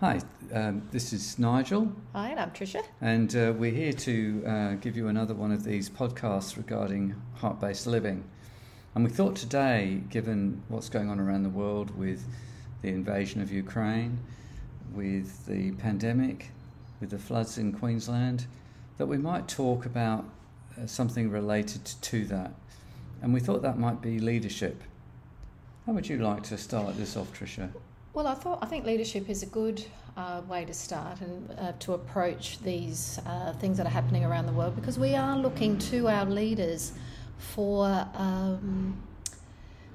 Hi, um, this is Nigel. Hi, and I'm Tricia. And uh, we're here to uh, give you another one of these podcasts regarding heart based living. And we thought today, given what's going on around the world with the invasion of Ukraine, with the pandemic, with the floods in Queensland, that we might talk about uh, something related to that. And we thought that might be leadership. How would you like to start this off, Tricia? Well, I thought I think leadership is a good uh, way to start and uh, to approach these uh, things that are happening around the world because we are looking to our leaders for um,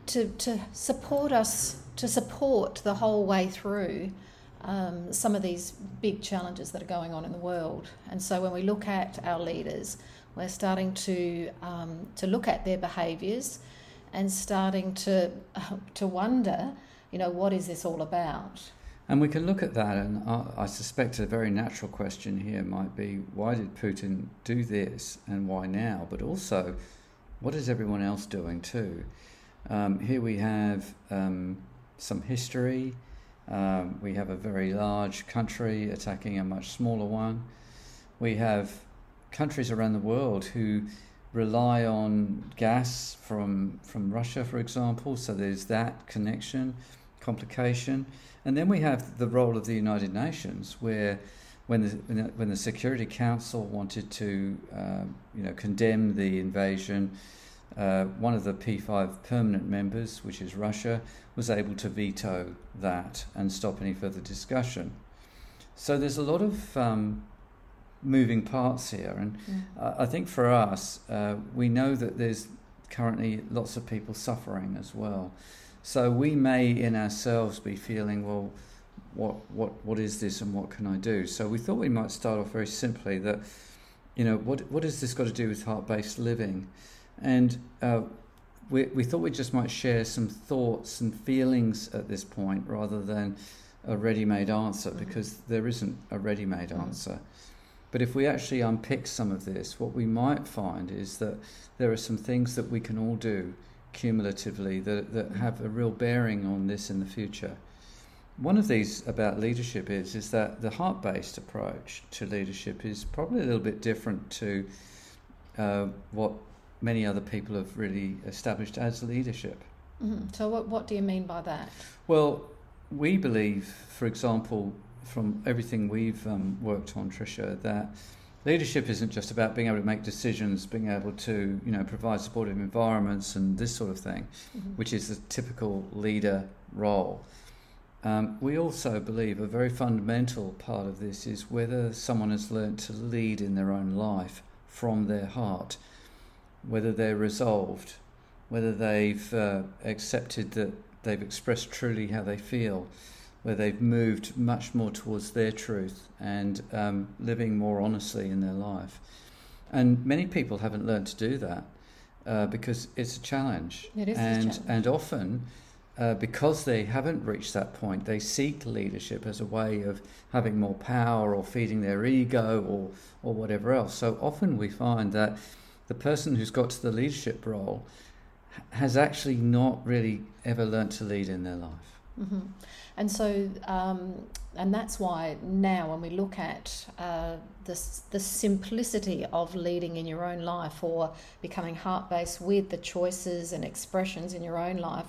to to support us to support the whole way through um, some of these big challenges that are going on in the world. And so when we look at our leaders, we're starting to um, to look at their behaviours and starting to to wonder you know, what is this all about? And we can look at that, and I, suspect a very natural question here might be why did Putin do this and why now? But also, what is everyone else doing too? Um, here we have um, some history. Um, we have a very large country attacking a much smaller one. We have countries around the world who rely on gas from from Russia, for example. So there's that connection complication. And then we have the role of the United Nations, where when the, when the Security Council wanted to uh, you know, condemn the invasion, uh, one of the P5 permanent members, which is Russia, was able to veto that and stop any further discussion. So there's a lot of um, moving parts here, and mm. I think for us, uh, we know that there's currently lots of people suffering as well. So we may in ourselves be feeling, well, what what what is this and what can I do? So we thought we might start off very simply that, you know, what what has this got to do with heart based living, and uh, we we thought we just might share some thoughts and feelings at this point rather than a ready made answer mm-hmm. because there isn't a ready made mm-hmm. answer. But if we actually unpick some of this, what we might find is that there are some things that we can all do cumulatively that, that have a real bearing on this in the future. One of these about leadership is is that the heart-based approach to leadership is probably a little bit different to uh, what many other people have really established as leadership. Mm-hmm. So, what what do you mean by that? Well, we believe, for example, from everything we've um, worked on, Tricia, that leadership isn't just about being able to make decisions, being able to you know provide supportive environments and this sort of thing, mm-hmm. which is the typical leader role. Um, we also believe a very fundamental part of this is whether someone has learned to lead in their own life from their heart, whether they're resolved, whether they've uh, accepted that they've expressed truly how they feel where they've moved much more towards their truth and um, living more honestly in their life. And many people haven't learned to do that uh, because it's a challenge. It is and, challenge. And often, uh, because they haven't reached that point, they seek leadership as a way of having more power or feeding their ego or, or whatever else. So often we find that the person who's got to the leadership role has actually not really ever learnt to lead in their life. Mm-hmm. And so, um, and that's why now when we look at uh, the, the simplicity of leading in your own life or becoming heart based with the choices and expressions in your own life,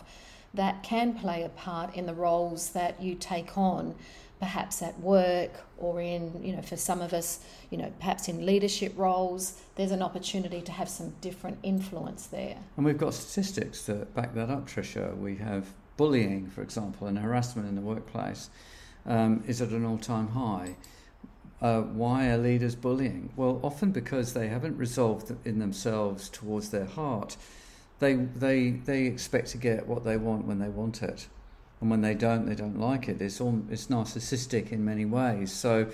that can play a part in the roles that you take on perhaps at work or in you know for some of us you know perhaps in leadership roles there's an opportunity to have some different influence there and we've got statistics that back that up Tricia we have bullying, for example, and harassment in the workplace um, is at an all time high. Uh, why are leaders bullying? Well, often because they haven't resolved in themselves towards their heart. They, they, they expect to get what they want when they want it. And when they don't, they don't like it. It's, all, it's narcissistic in many ways. So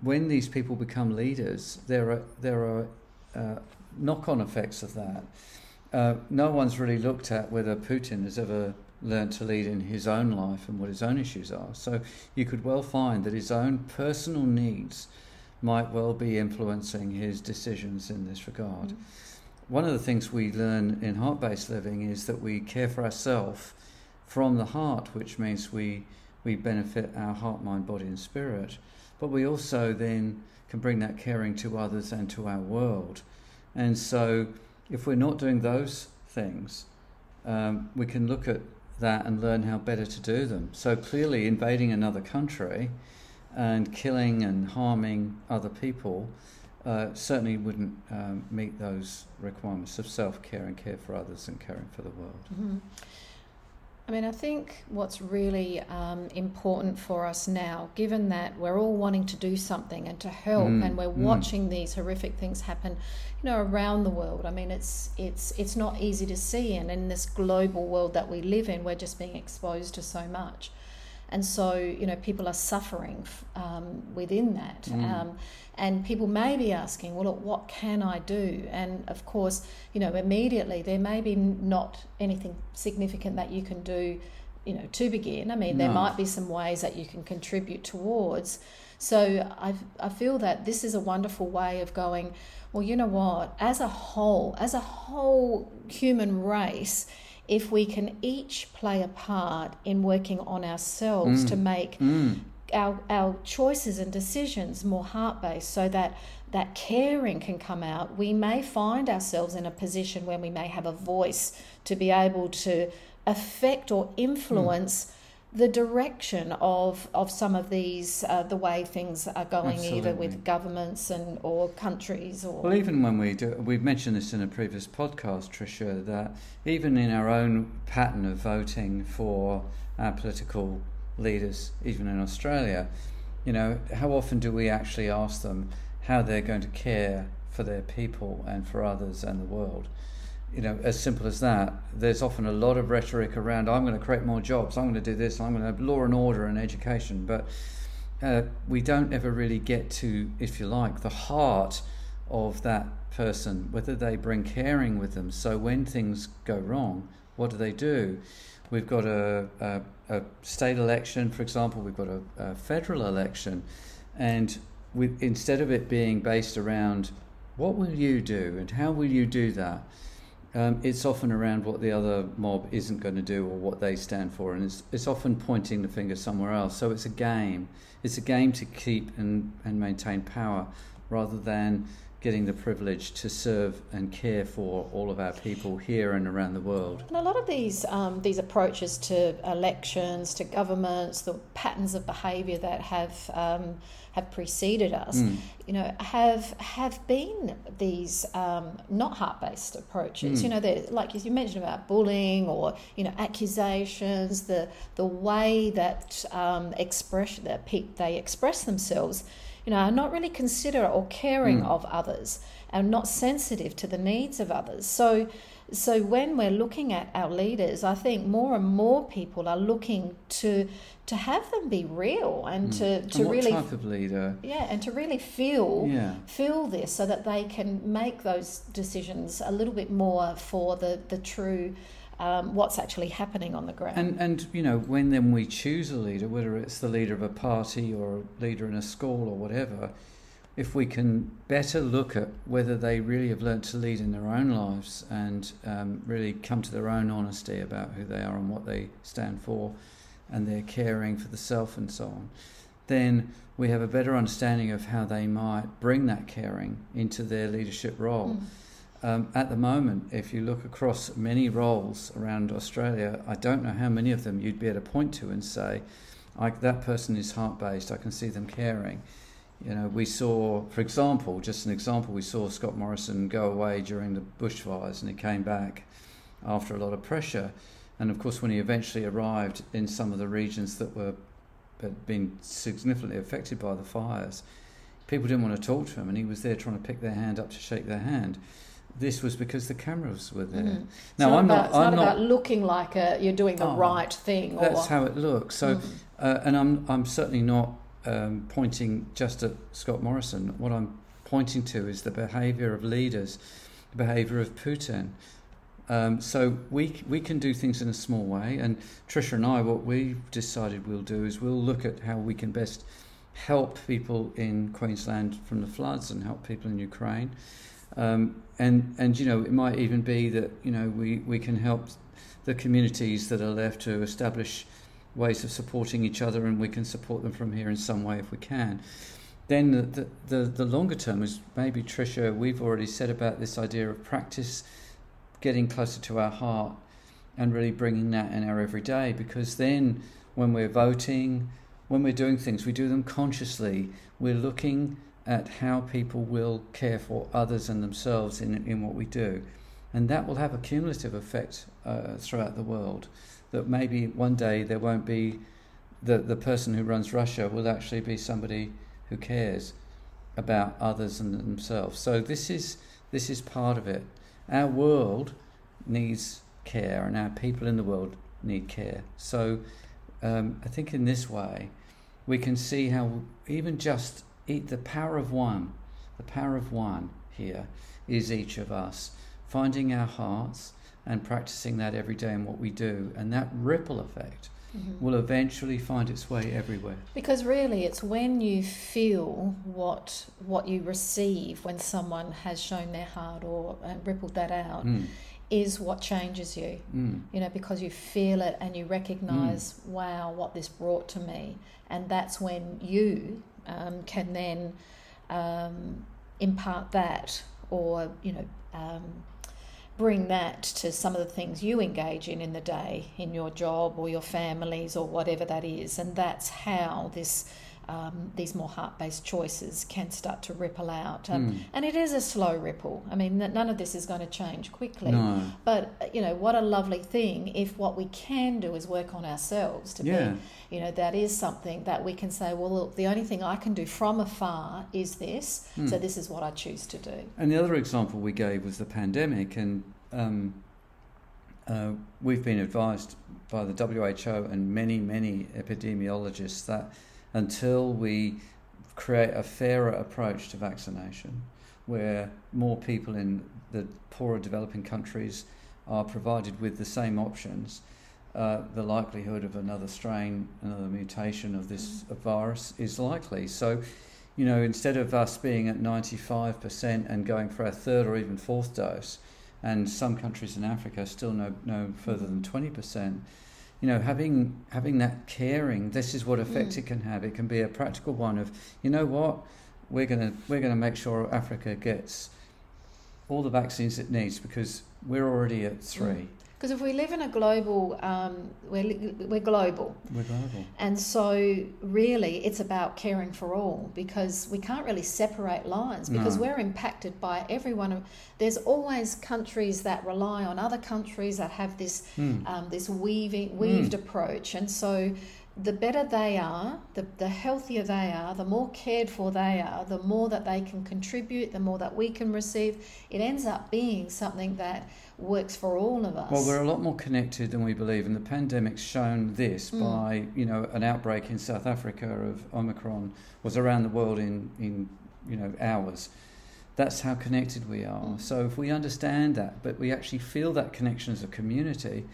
when these people become leaders, there are, there are uh, knock on effects of that. Uh, no one's really looked at whether Putin has ever learned to lead in his own life and what his own issues are. So you could well find that his own personal needs might well be influencing his decisions in this regard. Mm. One of the things we learn in heart based living is that we care for ourselves from the heart, which means we we benefit our heart, mind, body, and spirit. But we also then can bring that caring to others and to our world. And so, if we're not doing those things, um, we can look at that and learn how better to do them. So, clearly, invading another country and killing and harming other people uh, certainly wouldn't um, meet those requirements of self care and care for others and caring for the world. Mm-hmm. I mean, I think what's really um, important for us now, given that we're all wanting to do something and to help, mm, and we're mm. watching these horrific things happen, you know, around the world. I mean, it's it's it's not easy to see, and in this global world that we live in, we're just being exposed to so much and so you know people are suffering um, within that. Mm. um, and people may be asking well look, what can i do? And of course you know immediately there may be not anything significant that you can do you know to begin. I mean no. there might be some ways that you can contribute towards. So I, I feel that this is a wonderful way of going well you know what? As a whole as a whole human race if we can each play a part in working on ourselves mm. to make mm. our, our choices and decisions more heart based so that that caring can come out, we may find ourselves in a position where we may have a voice to be able to affect or influence. Mm the direction of, of some of these, uh, the way things are going, Absolutely. either with governments and or countries or. Well, even when we do, we've mentioned this in a previous podcast, Tricia, that even in our own pattern of voting for our political leaders, even in Australia, you know, how often do we actually ask them how they're going to care for their people and for others and the world? You know, as simple as that. There's often a lot of rhetoric around, I'm going to create more jobs, I'm going to do this, I'm going to have law and order and education. But uh, we don't ever really get to, if you like, the heart of that person, whether they bring caring with them. So when things go wrong, what do they do? We've got a, a, a state election, for example, we've got a, a federal election, and we, instead of it being based around what will you do and how will you do that, um, it's often around what the other mob isn't going to do or what they stand for, and it's, it's often pointing the finger somewhere else. So it's a game. It's a game to keep and, and maintain power rather than getting the privilege to serve and care for all of our people here and around the world. And a lot of these um, these approaches to elections, to governments, the patterns of behaviour that have um, have preceded us, mm. you know, have have been these um, not heart based approaches. Mm. You know, like you mentioned about bullying or you know accusations, the the way that um, expression that they express themselves, you know, are not really considerate or caring mm. of others and not sensitive to the needs of others. So so when we're looking at our leaders, I think more and more people are looking to to have them be real and mm. to, to and really type of leader yeah and to really feel yeah. feel this so that they can make those decisions a little bit more for the the true um, what's actually happening on the ground. And and you know when then we choose a leader, whether it's the leader of a party or a leader in a school or whatever, if we can better look at whether they really have learnt to lead in their own lives and um, really come to their own honesty about who they are and what they stand for, and they're caring for the self and so on, then we have a better understanding of how they might bring that caring into their leadership role. Mm. Um, at the moment, if you look across many roles around Australia, I don't know how many of them you'd be able to point to and say, that person is heart based, I can see them caring. You know, we saw, for example, just an example, we saw Scott Morrison go away during the bushfires and he came back after a lot of pressure. And of course, when he eventually arrived in some of the regions that were had been significantly affected by the fires, people didn't want to talk to him, and he was there trying to pick their hand up to shake their hand. This was because the cameras were there. Mm. Now, I'm about, not. It's I'm not, not about looking like a, you're doing the oh, right thing. That's how it looks. So, mm. uh, and I'm I'm certainly not um, pointing just at Scott Morrison. What I'm pointing to is the behaviour of leaders, the behaviour of Putin. Um, so we we can do things in a small way, and Tricia and I, what we've decided we'll do is we'll look at how we can best help people in Queensland from the floods and help people in Ukraine. Um, and and you know it might even be that you know we, we can help the communities that are left to establish ways of supporting each other, and we can support them from here in some way if we can. Then the, the, the, longer term is maybe, Tricia, we've already said about this idea of practice getting closer to our heart and really bringing that in our everyday because then when we're voting, when we're doing things, we do them consciously. We're looking at how people will care for others and themselves in, in what we do. And that will have a cumulative effect uh, throughout the world. That maybe one day there won't be the, the person who runs Russia will actually be somebody who cares about others and themselves. So this is this is part of it. Our world needs care, and our people in the world need care. So um, I think in this way we can see how even just the power of one, the power of one here is each of us finding our hearts and practicing that every day in what we do, and that ripple effect mm-hmm. will eventually find its way everywhere. Because really, it's when you feel what what you receive when someone has shown their heart or uh, rippled that out. Mm. Is what changes you, mm. you know, because you feel it and you recognize, mm. wow, what this brought to me. And that's when you um, can then um, impart that or, you know, um, bring that to some of the things you engage in in the day, in your job or your families or whatever that is. And that's how this. Um, these more heart-based choices can start to ripple out, um, mm. and it is a slow ripple. I mean, none of this is going to change quickly. No. But you know, what a lovely thing if what we can do is work on ourselves to yeah. be, you know, that is something that we can say. Well, look, the only thing I can do from afar is this. Mm. So this is what I choose to do. And the other example we gave was the pandemic, and um, uh, we've been advised by the WHO and many, many epidemiologists that until we create a fairer approach to vaccination, where more people in the poorer developing countries are provided with the same options, uh, the likelihood of another strain, another mutation of this mm. virus is likely. So, you know, instead of us being at 95% and going for our third or even fourth dose, and some countries in Africa still no, no further than 20%. You know, having having that caring, this is what effect mm. it can have. It can be a practical one of, you know what, we're gonna we're gonna make sure Africa gets all the vaccines it needs because we're already at three. Mm. Because if we live in a global, um, we're, we're global. We're global. And so, really, it's about caring for all because we can't really separate lines because no. we're impacted by everyone. There's always countries that rely on other countries that have this, mm. um, this weaving, weaved mm. approach. And so, the better they are, the, the healthier they are, the more cared for they are, the more that they can contribute, the more that we can receive. It ends up being something that works for all of us. Well, we're a lot more connected than we believe, and the pandemic's shown this mm. by you know an outbreak in South Africa of Omicron was around the world in in you know hours. That's how connected we are. Mm. So if we understand that, but we actually feel that connection as a community,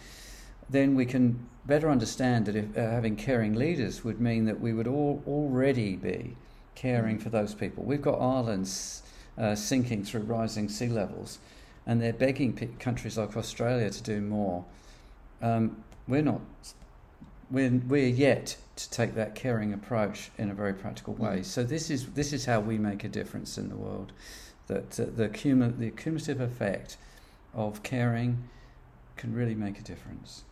then we can better understand that if, uh, having caring leaders would mean that we would all already be caring for those people. We've got islands uh, sinking through rising sea levels, and they're begging p- countries like Australia to do more. Um, we're not. We're, we're yet to take that caring approach in a very practical way. Mm. So this is this is how we make a difference in the world. That uh, the, cum- the cumulative effect of caring can really make a difference.